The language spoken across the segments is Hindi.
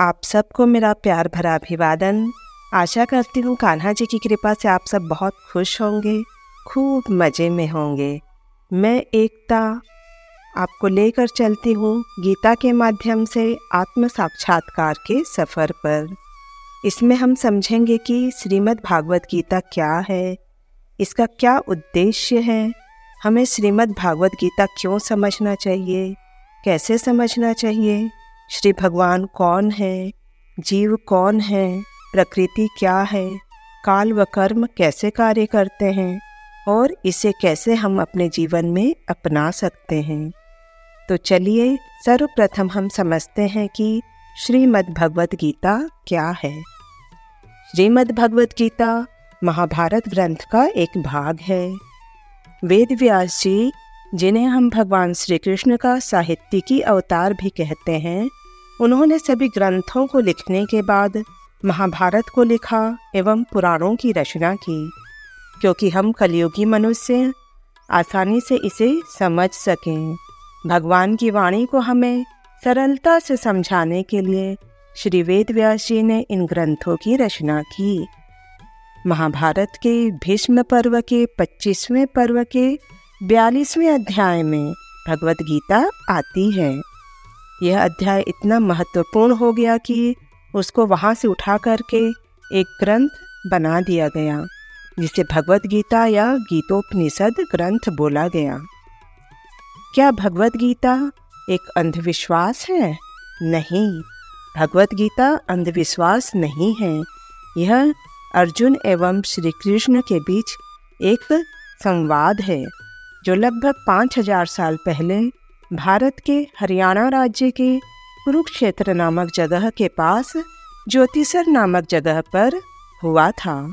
आप सबको मेरा प्यार भरा अभिवादन। आशा करती हूँ कान्हा जी की कृपा से आप सब बहुत खुश होंगे, खूब मज़े में होंगे। मैं एकता आपको लेकर चलती हूँ गीता के माध्यम से आत्म साक्षात्कार के सफ़र पर। इसमें हम समझेंगे कि श्रीमद् भागवत गीता क्या है, इसका क्या उद्देश्य है, हमें श्रीमद् भागवत गीता क्यों समझना चाहिए, कैसे समझना चाहिए श्री भगवान कौन है? जीव कौन है? प्रकृति क्या है? काल व कर्म कैसे कार्य करते हैं? और इसे कैसे हम अपने जीवन में अपना सकते हैं? तो चलिए सर्वप्रथम हम समझते हैं कि श्रीमद् भगवत गीता क्या है। श्रीमद् भगवत गीता महाभारत ग्रंथ का एक भाग है। वेद व्यास जी जिन्हें हम भगवान श्री कृष्ण का साहित्यिकी अवतार भी कहते हैं, उन्होंने सभी ग्रंथों को लिखने के बाद महाभारत को लिखा एवं पुराणों की रचना की। क्योंकि हम कलयुगी मनुष्य आसानी से इसे समझ सकें। भगवान की वाणी को हमें सरलता से समझाने के लिए श्री वेद व्यास जी ने इन ग्रंथों की रचना की। महाभारत के भीष्म पर्व के 25वें पर्व के बयालीसवें अध्याय में भगवत गीता आती है। यह अध्याय इतना महत्वपूर्ण हो गया कि उसको वहाँ से उठा करके एक ग्रंथ बना दिया गया, जिसे भगवत गीता या गीतोपनिषद ग्रंथ बोला गया। क्या भगवत गीता एक अंधविश्वास है? नहीं, भगवत गीता अंधविश्वास नहीं है। यह अर्जुन एवं श्री कृष्ण के बीच एक संवाद है। जो लगभग पाँच हज़ार साल पहले भारत के हरियाणा राज्य के कुरुक्षेत्र नामक जगह के पास ज्योतिसर नामक जगह पर हुआ था।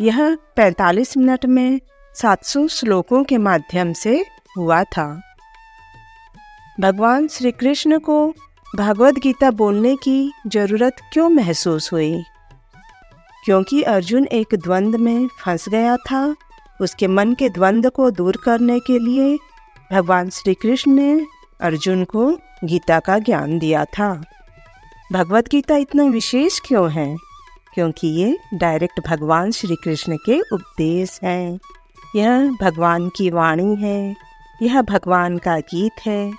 यह 45 मिनट में 700 श्लोकों के माध्यम से हुआ था। भगवान श्री कृष्ण को भगवत गीता बोलने की ज़रूरत क्यों महसूस हुई? क्योंकि अर्जुन एक द्वंद्व में फंस गया था उसके मन के द्वंद्व को दूर करने के लिए भगवान श्री कृष्ण ने अर्जुन को गीता का ज्ञान दिया था। भगवत गीता इतना विशेष क्यों है? क्योंकि ये डायरेक्ट भगवान श्री कृष्ण के उपदेश हैं। यह भगवान की वाणी है। यह भगवान का गीत है।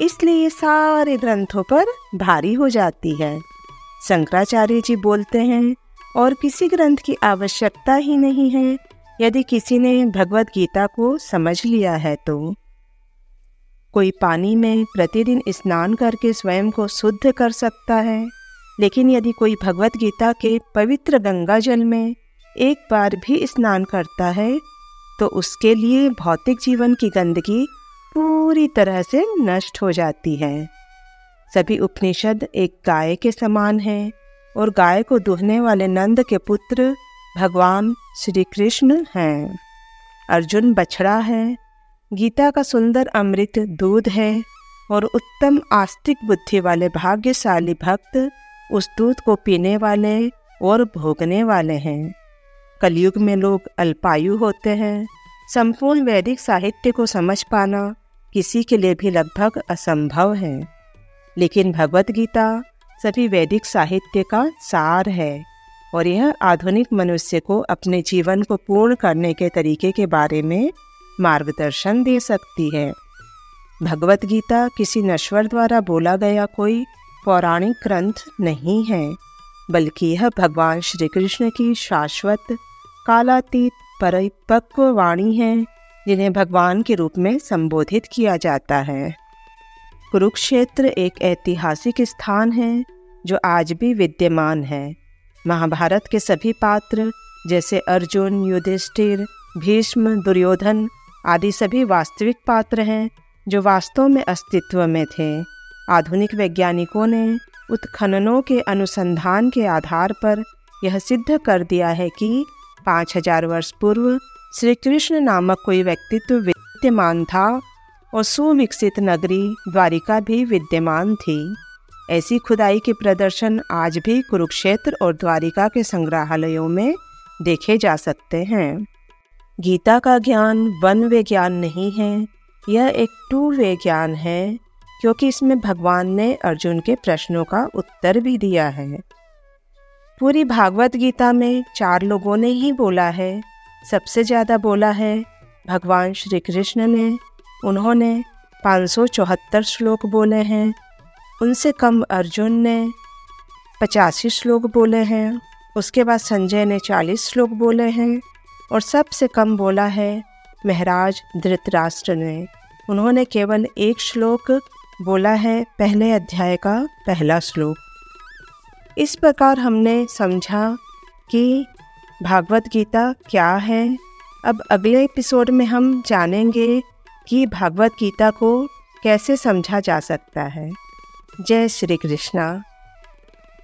इसलिए ये सारे ग्रंथों पर भारी हो जाती है। शंकराचार्य जी बोलते हैं, और किसी ग्रंथ की आवश्यकता ही नहीं है। यदि किसी ने भगवत गीता को समझ लिया है तो कोई पानी में प्रतिदिन स्नान करके स्वयं को शुद्ध कर सकता है। लेकिन यदि कोई भगवत गीता के पवित्र गंगा जल में एक बार भी स्नान करता है तो उसके लिए भौतिक जीवन की गंदगी पूरी तरह से नष्ट हो जाती है। सभी उपनिषद एक गाय के समान हैं और गाय को दुहने वाले नंद के पुत्र भगवान श्री कृष्ण हैं। अर्जुन बछड़ा है, गीता का सुंदर अमृत दूध है और उत्तम आस्तिक बुद्धि वाले भाग्यशाली भक्त उस दूध को पीने वाले और भोगने वाले हैं। कलयुग में लोग अल्पायु होते हैं। संपूर्ण वैदिक साहित्य को समझ पाना किसी के लिए भी लगभग असंभव है। लेकिन भगवत गीता सभी वैदिक साहित्य का सार है। और यह आधुनिक मनुष्य को अपने जीवन को पूर्ण करने के तरीके के बारे में मार्गदर्शन दे सकती है। भगवत गीता किसी नश्वर द्वारा बोला गया कोई पौराणिक ग्रंथ नहीं है, बल्कि यह भगवान श्री कृष्ण की शाश्वत, कालातीत, परिपक्व वाणी है, जिन्हें भगवान के रूप में संबोधित किया जाता है। कुरुक्षेत्र एक ऐतिहासिक स्थान है, जो आज भी विद्यमान है। महाभारत के सभी पात्र, जैसे अर्जुन, युधिष्ठिर, भीष्म, दुर्योधन आदि सभी वास्तविक पात्र हैं, जो वास्तव में अस्तित्व में थे। आधुनिक वैज्ञानिकों ने उत्खननों के अनुसंधान के आधार पर यह सिद्ध कर दिया है कि पाँच हज़ार वर्ष पूर्व श्री कृष्ण नामक कोई व्यक्तित्व विद्यमान था और सुविकसित नगरी, द्वारिका भी विद्यमान थी। ऐसी खुदाई के प्रदर्शन आज भी कुरुक्षेत्र और द्वारिका के संग्रहालयों में देखे जा सकते हैं। गीता का ज्ञान वन वे ज्ञान नहीं है, यह एक टू वे ज्ञान है, क्योंकि इसमें भगवान ने अर्जुन के प्रश्नों का उत्तर भी दिया है। पूरी भागवत गीता में चार लोगों ने ही बोला है। सबसे ज़्यादा बोला है भगवान श्री कृष्ण ने। उन्होंने पाँच सौ चौहत्तर श्लोक बोले हैं। उनसे कम अर्जुन ने पचासी श्लोक बोले हैं। उसके बाद संजय ने चालीस श्लोक बोले हैं और सबसे कम बोला है महराज धृतराष्ट्र ने। उन्होंने केवल एक श्लोक बोला है, पहले अध्याय का पहला श्लोक। इस प्रकार हमने समझा कि भागवत गीता क्या है। अब अगले एपिसोड में हम जानेंगे कि भागवत गीता को कैसे समझा जा सकता है। जय श्री कृष्णा।